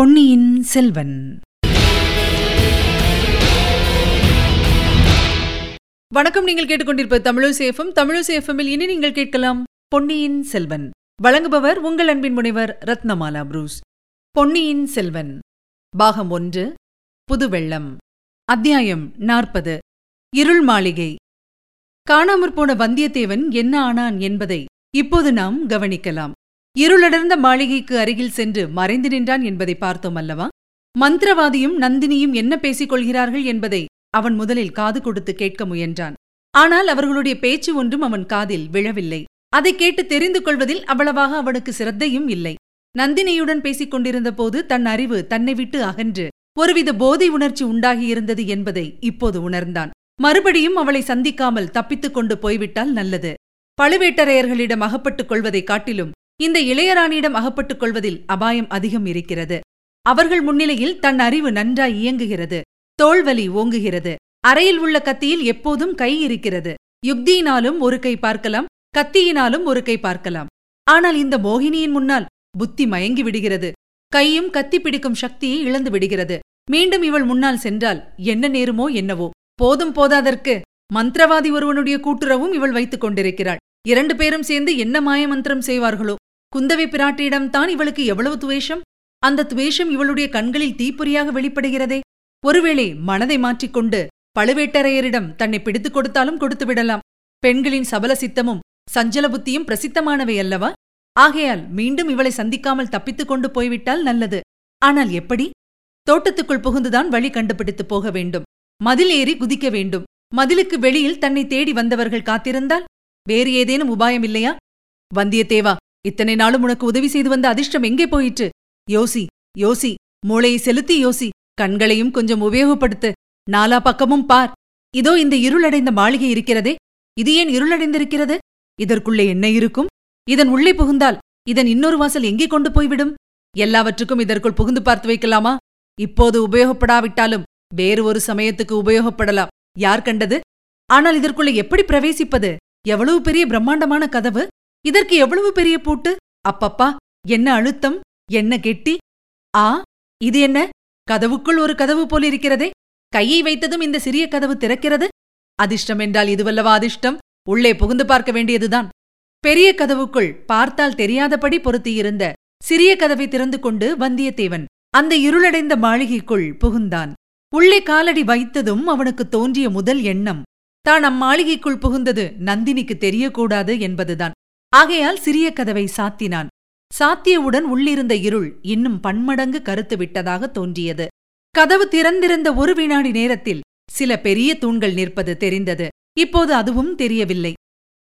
பொன்னியின் செல்வன். வணக்கம் நீங்கள் கேட்டுக்கொண்டிருப்ப தமிழசேஃபம் தமிழசேஃபமில் இனி நீங்கள் கேட்கலாம் பொன்னியின் செல்வன். வழங்குபவர் உங்கள் அன்பின் முனைவர் ரத்னமாலா புரூஸ். பொன்னியின் செல்வன். பாகம் ஒன்று புதுவெள்ளம். அத்தியாயம் நாற்பது இருள் மாளிகை. காணாமற் போன வந்தியத்தேவன் என்ன ஆனான் என்பதை இப்போது நாம் கவனிக்கலாம். இருளடர்ந்த மாளிகைக்கு அருகில் சென்று மறைந்து நின்றான் என்பதை பார்த்தோம் அல்லவா? மந்திரவாதியும் நந்தினியும் என்ன பேசிக் கொள்கிறார்கள் என்பதை அவன் முதலில் காது கொடுத்து கேட்க முயன்றான். ஆனால் அவர்களுடைய பேச்சு ஒன்றும் அவன் காதில் விழவில்லை. அதை கேட்டு தெரிந்து கொள்வதில் அவ்வளவாக அவனுக்கு சிரத்தையும் இல்லை. நந்தினியுடன் பேசிக் கொண்டிருந்த போது தன் அறிவு தன்னை விட்டு அகன்று ஒருவித போதை உணர்ச்சி உண்டாகியிருந்தது என்பதை இப்போது உணர்ந்தான். மறுபடியும் அவளை சந்திக்காமல் தப்பித்துக் கொண்டு போய்விட்டால் நல்லது. பழுவேட்டரையர்களிடம் அகப்பட்டுக் கொள்வதைக் காட்டிலும் இந்த இளையராணியிடம் அகப்பட்டுக் கொள்வதில் அபாயம் அதிகம் இருக்கிறது. அவர்கள் முன்னிலையில் தன் அறிவு நன்றாய் இயங்குகிறது. தோள்வலி ஓங்குகிறது. அறையில் உள்ள கத்தியில் எப்போதும் கை இருக்கிறது. யுக்தியினாலும் ஒரு கை பார்க்கலாம் கத்தியினாலும் ஒரு கை பார்க்கலாம். ஆனால் இந்த மோகினியின் முன்னால் புத்தி மயங்கி விடுகிறது. கையும் கத்தி பிடிக்கும் சக்தியை இழந்து விடுகிறது. மீண்டும் இவள் முன்னால் சென்றால் என்ன நேருமோ என்னவோ. போதும் போதாதற்கு மந்திரவாதி ஒருவனுடைய கூட்டுறவும் இவள் வைத்துக் கொண்டிருக்கிறாள். இரண்டு பேரும் சேர்ந்து என்ன மாய மந்திரம் செய்வார்களோ? குந்தவை பிராட்டியிடம்தான் இவளுக்கு எவ்வளவு துவேஷம்? அந்த துவேஷம் இவளுடைய கண்களில் தீப்பொறியாக வெளிப்படுகிறதே. ஒருவேளை மனதை மாற்றிக்கொண்டு பழுவேட்டரையரிடம் தன்னை பிடித்துக் கொடுத்தாலும் கொடுத்து விடலாம். பெண்களின் சபல சித்தமும் சஞ்சல புத்தியும் பிரசித்தமானவை அல்லவா? ஆகையால் மீண்டும் இவளை சந்திக்காமல் தப்பித்துக் கொண்டு போய்விட்டால் நல்லது. ஆனால் எப்படி? தோட்டத்துக்குள் புகுந்துதான் வழி கண்டுபிடித்து போக வேண்டும். மதில் ஏறி குதிக்க வேண்டும். மதிலுக்கு வெளியில் தன்னை தேடி வந்தவர்கள் காத்திருந்தால் வேறு ஏதேனும் உபாயம் இல்லையா? வந்தியத்தேவா இத்தனை நாளும் உனக்கு உதவி செய்து வந்த அதிர்ஷ்டம் எங்கே போயிற்று? யோசி யோசி மூளையை செலுத்தி யோசி. கண்களையும் கொஞ்சம் உபயோகப்படுத்து. நாலா பக்கமும் பார். இதோ இந்த இருளடைந்த மாளிகை இருக்கிறதே. இது ஏன் இருளடைந்திருக்கிறது? இதற்குள்ளே என்ன இருக்கும்? இதன் உள்ளே புகுந்தால் இதன் இன்னொரு வாசல் எங்கே கொண்டு போய்விடும்? எல்லாவற்றுக்கும் இதற்குள் புகுந்து பார்த்து வைக்கலாமா? இப்போது உபயோகப்படாவிட்டாலும் வேறு ஒரு சமயத்துக்கு உபயோகப்படலாம். யார் கண்டது? ஆனால் இதற்குள்ளே எப்படி பிரவேசிப்பது? எவ்வளவு பெரிய பிரம்மாண்டமான கதவு? இதற்கு எவ்வளவு பெரிய பூட்டு? அப்பப்பா என்ன அழுத்தம்? என்ன கெட்டி? ஆ இது என்ன? கதவுக்குள் ஒரு கதவு போலிருக்கிறதே கையை வைத்ததும் இந்த சிறிய கதவு திறக்கிறது? அதிர்ஷ்டம் என்றால் இதுவல்லவா அதிர்ஷ்டம்? உள்ளே புகுந்து பார்க்க வேண்டியதுதான். பெரிய கதவுக்குள் பார்த்தால் தெரியாதபடி பொருத்தியிருந்த சிறிய கதவை திறந்து கொண்டு வந்தியத்தேவன் அந்த இருளடைந்த மாளிகைக்குள் புகுந்தான். உள்ளே காலடி வைத்ததும் அவனுக்கு தோன்றிய முதல் எண்ணம் தான் அம்மாளிகைக்குள் புகுந்தது நந்தினிக்கு தெரியக்கூடாது என்பதுதான். ஆகையால் சிறிய கதவை சாத்தினான். சாத்தியவுடன் உள்ளிருந்த இருள் இன்னும் பன்மடங்கு கருத்து விட்டதாக தோன்றியது. கதவு திறந்திருந்த ஒரு வினாடி நேரத்தில் சில பெரிய தூண்கள் நிற்பது தெரிந்தது. இப்போது அதுவும் தெரியவில்லை.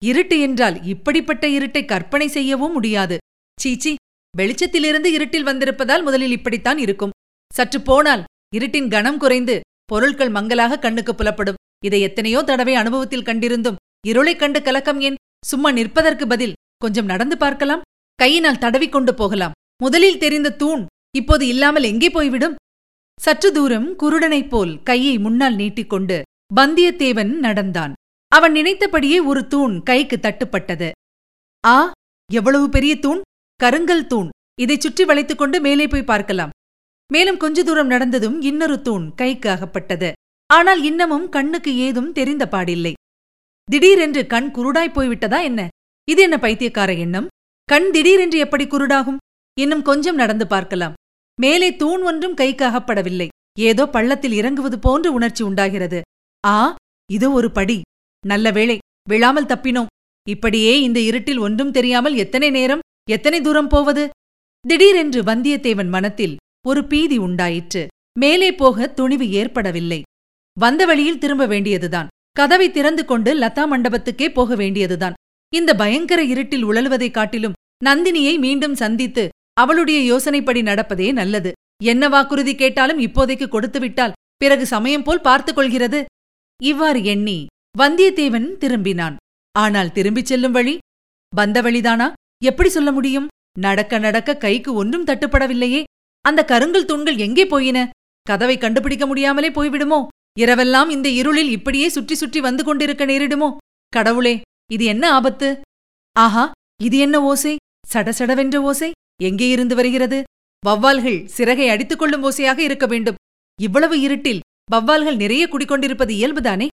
இருட்டு என்றால் இப்படிப்பட்ட இருட்டை கற்பனை செய்யவும் முடியாது. சீச்சி வெளிச்சத்திலிருந்து இருட்டில் வந்திருப்பதால் முதலில் இப்படித்தான் இருக்கும். சற்று போனால் இருட்டின் கனம் குறைந்து பொருட்கள் மங்கலாக கண்ணுக்கு புலப்படும். இதை எத்தனையோ தடவை அனுபவத்தில் கண்டிருந்தும் இருளைக் கண்டு கலக்கம் ஏன்? சும்மா நிற்பதற்கு பதில். கொஞ்சம் நடந்து பார்க்கலாம். கையினால் தடவிக்கொண்டு போகலாம். முதலில் தெரிந்த தூண் இப்போது இல்லாமல் எங்கே போய்விடும்? சற்று தூரம் குருடனைப் போல் கையை முன்னால் நீட்டிக்கொண்டு வந்தியத்தேவன் நடந்தான். அவன் நினைத்தபடியே ஒரு தூண் கைக்கு தட்டுப்பட்டது. ஆ எவ்வளவு பெரிய தூண்? கருங்கல் தூண். இதைச் சுற்றி வளைத்துக் கொண்டு மேலே போய் பார்க்கலாம். மேலும் கொஞ்ச தூரம் நடந்ததும் இன்னொரு தூண் கைக்கு அகப்பட்டது. ஆனால் இன்னமும் கண்ணுக்கு ஏதும் தெரிந்த பாடில்லை. திடீரென்று கண் குருடாய் போய்விட்டதா என்ன? இது என்ன பைத்தியக்கார எண்ணம்? கண் திடீரென்று எப்படி குருடாகும்? இன்னும் கொஞ்சம் நடந்து பார்க்கலாம். மேலே தூண் ஒன்றும் கைக்கு அகப்படவில்லை ஏதோ பள்ளத்தில் இறங்குவது போன்று உணர்ச்சி உண்டாகிறது. ஆ இது ஒரு படி. நல்ல வேளை விழாமல் தப்பினோம். இப்படியே இந்த இருட்டில் ஒன்றும் தெரியாமல் எத்தனை நேரம் எத்தனை தூரம் போவது? திடீரென்று வந்தியத்தேவன் மனத்தில் ஒரு பீதி உண்டாயிற்று. மேலே போக துணிவு ஏற்படவில்லை. வந்த வழியில் திரும்ப வேண்டியதுதான். கதவை திறந்து கொண்டு லதா மண்டபத்துக்கே போக வேண்டியதுதான். இந்த பயங்கர இருட்டில் உழலுவதைக் காட்டிலும் நந்தினியை மீண்டும் சந்தித்து அவளுடைய யோசனைப்படி நடப்பதே நல்லது. என்ன வாக்குறுதி கேட்டாலும் இப்போதைக்கு கொடுத்துவிட்டால் பிறகு சமயம் போல் பார்த்துக் கொள்கிறது. இவ்வாறு எண்ணி வந்தியத்தேவன் திரும்பினான். ஆனால் திரும்பிச் செல்லும் வழி? வந்த வழிதானா? எப்படி சொல்ல முடியும்? நடக்க நடக்க கைக்கு ஒன்றும் தட்டுப்படவில்லையே. அந்த கருங்கல் தூண்கள் எங்கே போயின? கதவை கண்டுபிடிக்க முடியாமலே போய்விடுமோ? இரவெல்லாம் இந்த இருளில் இப்படியே சுற்றி சுற்றி வந்து கொண்டிருக்க நேரிடுமோ? கடவுளே இது என்ன ஆபத்து? ஆஹா இது என்ன ஓசை? சடசடவென்ற ஓசை? எங்கே இருந்து வருகிறது? வவ்வால்கள் சிறகை அடித்துக் கொள்ளும் ஓசையாக இருக்க வேண்டும். இவ்வளவு இருட்டில் வவ்வால்கள் நிறைய குடிக்கொண்டிருப்பது இயல்புதானே?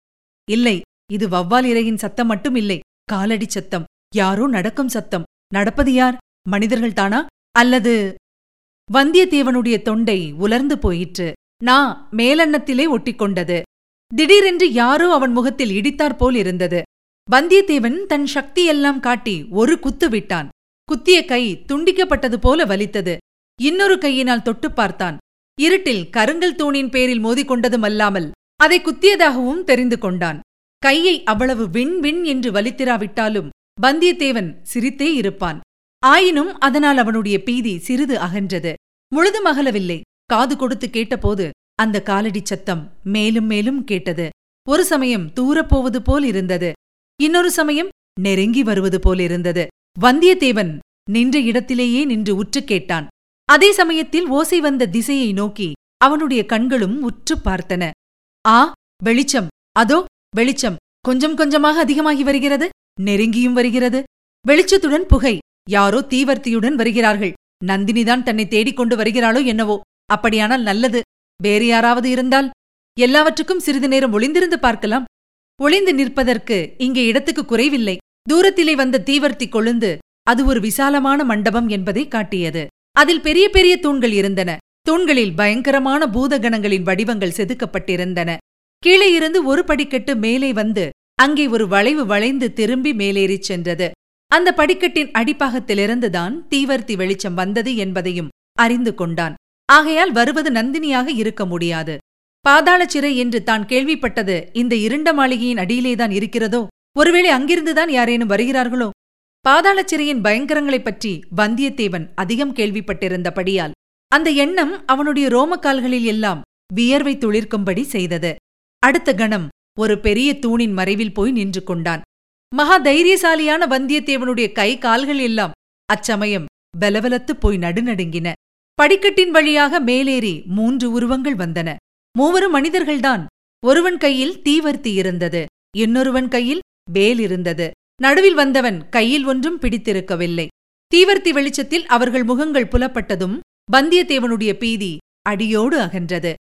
இல்லை இது வவ்வால் இறையின் சத்தம் மட்டும் இல்லை. காலடி சத்தம் யாரோ நடக்கும் சத்தம். நடப்பது யார்? மனிதர்கள் தானா? அல்லது வந்தியத்தேவனுடைய தொண்டை உலர்ந்து போயிற்று. நா மேலன்னத்திலே ஒட்டிக்கொண்டது. திடீரென்று யாரோ அவன் முகத்தில் இடித்தாற்போல் இருந்தது. வந்தியத்தேவன் தன் சக்தியெல்லாம் காட்டி ஒரு குத்து விட்டான். குத்திய கை துண்டிக்கப்பட்டது போல வலித்தது. இன்னொரு கையினால் தொட்டுப் பார்த்தான். இருட்டில் கருங்கல் தூணின் பேரில் மோதிக்கொண்டதுமல்லாமல் அதை குத்தியதாகவும் தெரிந்து கொண்டான். கையை அவ்வளவு விண் விண் என்று வலித்திராவிட்டாலும் வந்தியத்தேவன் சிரித்தே இருப்பான். ஆயினும் அதனால் அவனுடைய பீதி சிறிது அகன்றது. முழுதும் அகலவில்லை. காது கொடுத்து கேட்டபோது அந்த காலடிச் சத்தம் மேலும் மேலும் கேட்டது. ஒரு சமயம் தூரப்போவது போல் இருந்தது. இன்னொரு சமயம் நெருங்கி வருவது போல் இருந்தது. வந்தியத்தேவன் நின்ற இடத்திலேயே நின்று உற்று கேட்டான். அதே சமயத்தில் ஓசை வந்த திசையை நோக்கி அவனுடைய கண்களும் உற்றுப் பார்த்தன. ஆ வெளிச்சம். அதோ வெளிச்சம். கொஞ்சம் கொஞ்சமாக அதிகமாகி வருகிறது. நெருங்கியும் வருகிறது. வெளிச்சத்துடன் புகை. யாரோ தீவர்த்தியுடன் வருகிறார்கள். நந்தினிதான் தன்னை தேடிக் கொண்டு வருகிறாளோ என்னவோ. அப்படியானால் நல்லது. வேறு யாராவது இருந்தால்? எல்லாவற்றுக்கும் சிறிது நேரம் ஒளிந்திருந்து பார்க்கலாம். ஒளிந்து நிற்பதற்கு இங்கே இடத்துக்கு குறைவில்லை. தூரத்திலே வந்த தீவர்த்தி கொழுந்து அது ஒரு விசாலமான மண்டபம் என்பதை காட்டியது. அதில் பெரிய பெரிய தூண்கள் இருந்தன. தூண்களில் பயங்கரமான பூதகணங்களின் வடிவங்கள் செதுக்கப்பட்டிருந்தன. கீழே இருந்து ஒரு படிக்கட்டு மேலே வந்து அங்கே ஒரு வளைவு வளைந்து திரும்பி மேலேறிச் சென்றது. அந்த படிக்கட்டின் அடிப்பாகத்திலிருந்துதான் தீவர்த்தி வெளிச்சம் வந்தது என்பதையும் அறிந்து கொண்டான். ஆகையால் வருவது நந்தினியாக இருக்க முடியாது. பாதாள சிறை என்று தான் கேள்விப்பட்டது. இந்த இருண்ட மாளிகையின் அடியிலேதான் இருக்கிறதோ? ஒருவேளை அங்கிருந்துதான் யாரேனும் வருகிறார்களோ? பாதாள சிறையின் பயங்கரங்களைப் பற்றி வந்தியத்தேவன் அதிகம் கேள்விப்பட்டிருந்தபடியால் அந்த எண்ணம் அவனுடைய ரோமக்கால்களில் எல்லாம் வியர்வை துளிர்க்கும்படி செய்தது. அடுத்த கணம் ஒரு பெரிய தூணின் மறைவில் போய் நின்று கொண்டான். மகா தைரியசாலியான வந்தியத்தேவனுடைய கை கால்கள் எல்லாம் அச்சமயம் பலவலத்துப் போய் நடுநடுங்கின. படிக்கட்டின் வழியாக மேலேறி மூன்று உருவங்கள் வந்தன. மூவரும் மனிதர்கள்தான். ஒருவன் கையில் தீவர்த்தி இருந்தது. இன்னொருவன் கையில் வேல் இருந்தது. நடுவில் வந்தவன் கையில் ஒன்றும் பிடித்திருக்கவில்லை. தீவர்த்தி வெளிச்சத்தில் அவர்கள் முகங்கள் புலப்பட்டதும் வந்தியத்தேவனுடைய பீதி அடியோடு அகன்றது.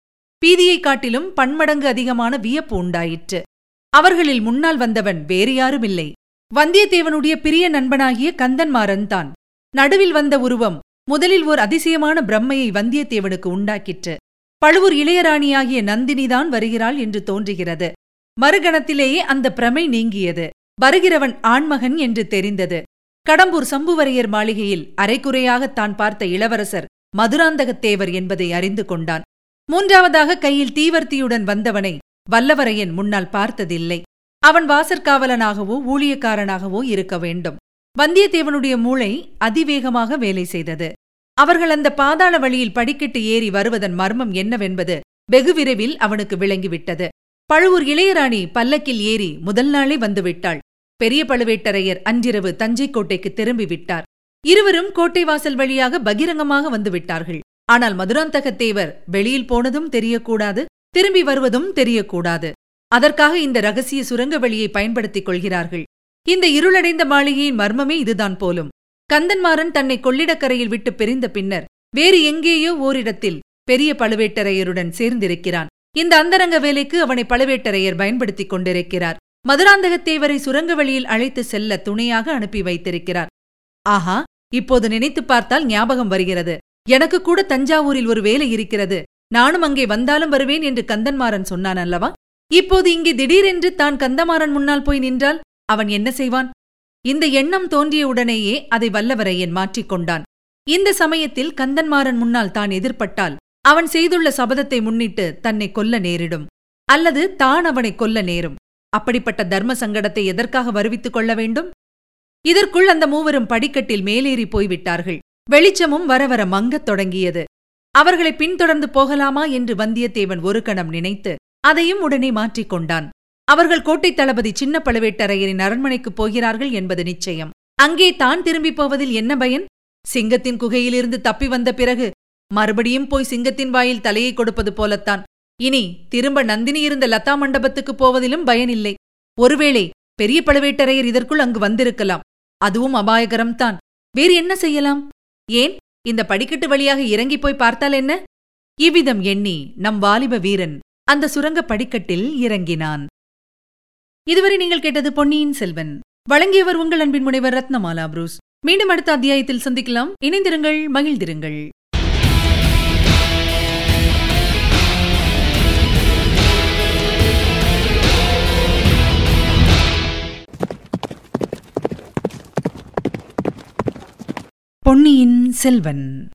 பீதியைக் காட்டிலும் பன்மடங்கு அதிகமான வியப்பு உண்டாயிற்று. அவர்களில் முன்னால் வந்தவன் வேறு யாருமில்லை. வந்தியத்தேவனுடைய பிரிய நண்பனாகிய கந்தன்மாறன் தான் நடுவில் வந்த உருவம் முதலில் ஓர் அதிசயமான பிரம்மையை வந்தியத்தேவனுக்கு உண்டாக்கிற்று. பழுவூர் இளையராணியாகிய நந்தினிதான் வருகிறாள் என்று தோன்றுகிறது. மறுகணத்திலேயே அந்த பிரமை நீங்கியது. வருகிறவன் ஆண்மகன் என்று தெரிந்தது. கடம்பூர் சம்புவரையர் மாளிகையில் அரைக்குறையாகத் தான் பார்த்த இளவரசர் மதுராந்தகத்தேவர் என்பதை அறிந்து கொண்டான். மூன்றாவதாக கையில் தீவர்த்தியுடன் வந்தவனை வல்லவரையன் முன்னால் பார்த்ததில்லை. அவன் வாசற்காவலனாகவோ ஊழியக்காரனாகவோ இருக்க வேண்டும். வந்தியத்தேவனுடைய மூளை அதிவேகமாக வேலை செய்தது. அவர்கள் அந்த பாதாள வழியில் படிக்கட்டு ஏறி வருவதன் மர்மம் என்னவென்பது வெகு விரைவில் அவனுக்கு விளங்கிவிட்டது. பழுவூர் இளையராணி பல்லக்கில் ஏறி முதல் நாளே வந்துவிட்டாள். பெரிய பழுவேட்டரையர் அன்றிரவு தஞ்சை கோட்டைக்கு திரும்பி விட்டார் இருவரும் கோட்டை வாசல் வழியாக பகிரங்கமாக வந்துவிட்டார்கள். ஆனால் மதுராந்தகத்தேவர் வெளியில் போனதும் தெரியக்கூடாது திரும்பி வருவதும் தெரியக்கூடாது. அதற்காக இந்த ரகசிய சுரங்க வழியை பயன்படுத்திக் கொள்கிறார்கள். இந்த இருளடைந்த மாளிகையின் மர்மமே இதுதான் போலும். கந்தன்மாறன் தன்னை கொள்ளிடக்கரையில் விட்டு பிரிந்த பின்னர் வேறு எங்கேயோ ஓரிடத்தில் பெரிய பழுவேட்டரையருடன் சேர்ந்திருக்கிறான். இந்த அந்தரங்க வேலைக்கு அவனை பழுவேட்டரையர் பயன்படுத்திக் கொண்டிருக்கிறார். மதுராந்தகத்தேவரை சுரங்க வழியில் அழைத்து செல்ல துணையாக அனுப்பி வைத்திருக்கிறார். ஆஹா இப்போது நினைத்துப் பார்த்தால் ஞாபகம் வருகிறது. எனக்கு கூட தஞ்சாவூரில் ஒரு வேலை இருக்கிறது. நானும் அங்கே வந்தாலும் வருவேன் என்று கந்தன்மாறன் சொன்னான் அல்லவா? இப்போது இங்கே திடீரென்று தான் கந்தமாறன் முன்னால் போய் நின்றால் அவன் என்ன செய்வான்? இந்த எண்ணம் தோன்றியவுடனேயே அதை வல்லவரையன் மாற்றிக்கொண்டான். இந்த சமயத்தில் கந்தன்மாறன் முன்னால் தான் எதிர்ப்பட்டால் அவன் செய்துள்ள சபதத்தை முன்னிட்டு தன்னை கொல்ல நேரிடும். அல்லது தான் அவனை கொல்ல நேரும். அப்படிப்பட்ட தர்ம சங்கடத்தை எதற்காக வருவித்துக் கொள்ள வேண்டும்? இதற்குள் அந்த மூவரும் படிக்கட்டில் மேலேறி போய்விட்டார்கள். வெளிச்சமும் வர வர மங்கத் தொடங்கியது. அவர்களை பின்தொடர்ந்து போகலாமா என்று வந்தியத்தேவன் ஒரு கணம் நினைத்து அதையும் உடனே மாற்றிக்கொண்டான். அவர்கள் கோட்டைத் தளபதி சின்ன பழுவேட்டரையரின் அரண்மனைக்குப் போகிறார்கள் என்பது நிச்சயம். அங்கே தான் திரும்பிப் போவதில் என்ன பயன்? சிங்கத்தின் குகையிலிருந்து தப்பி வந்த பிறகு மறுபடியும் போய் சிங்கத்தின் வாயில் தலையை கொடுப்பது போலத்தான். இனி திரும்ப நந்தினி இருந்த லதா மண்டபத்துக்குப் போவதிலும் பயனில்லை. ஒருவேளை பெரிய பழுவேட்டரையர் இதற்குள் அங்கு வந்திருக்கலாம். அதுவும் அபாயகரம்தான் வேறு என்ன செய்யலாம்? ஏன்? இந்த படிக்கட்டு வழியாக இறங்கிப் போய் பார்த்தால் என்ன? இவ்விதம் எண்ணி நம் வாலிப வீரன் அந்த சுரங்க படிக்கட்டில் இறங்கினான். இதுவரை நீங்கள் கேட்டது பொன்னியின் செல்வன். வழங்கியவர் உங்கள் அன்பின் முனைவர் ரத்னமாலா புரூஸ். மீண்டும் அடுத்த அத்தியாயத்தில் சந்திக்கலாம். இணைந்திருங்கள் மகிழ்ந்திருங்கள். பொன்னியின் செல்வன்.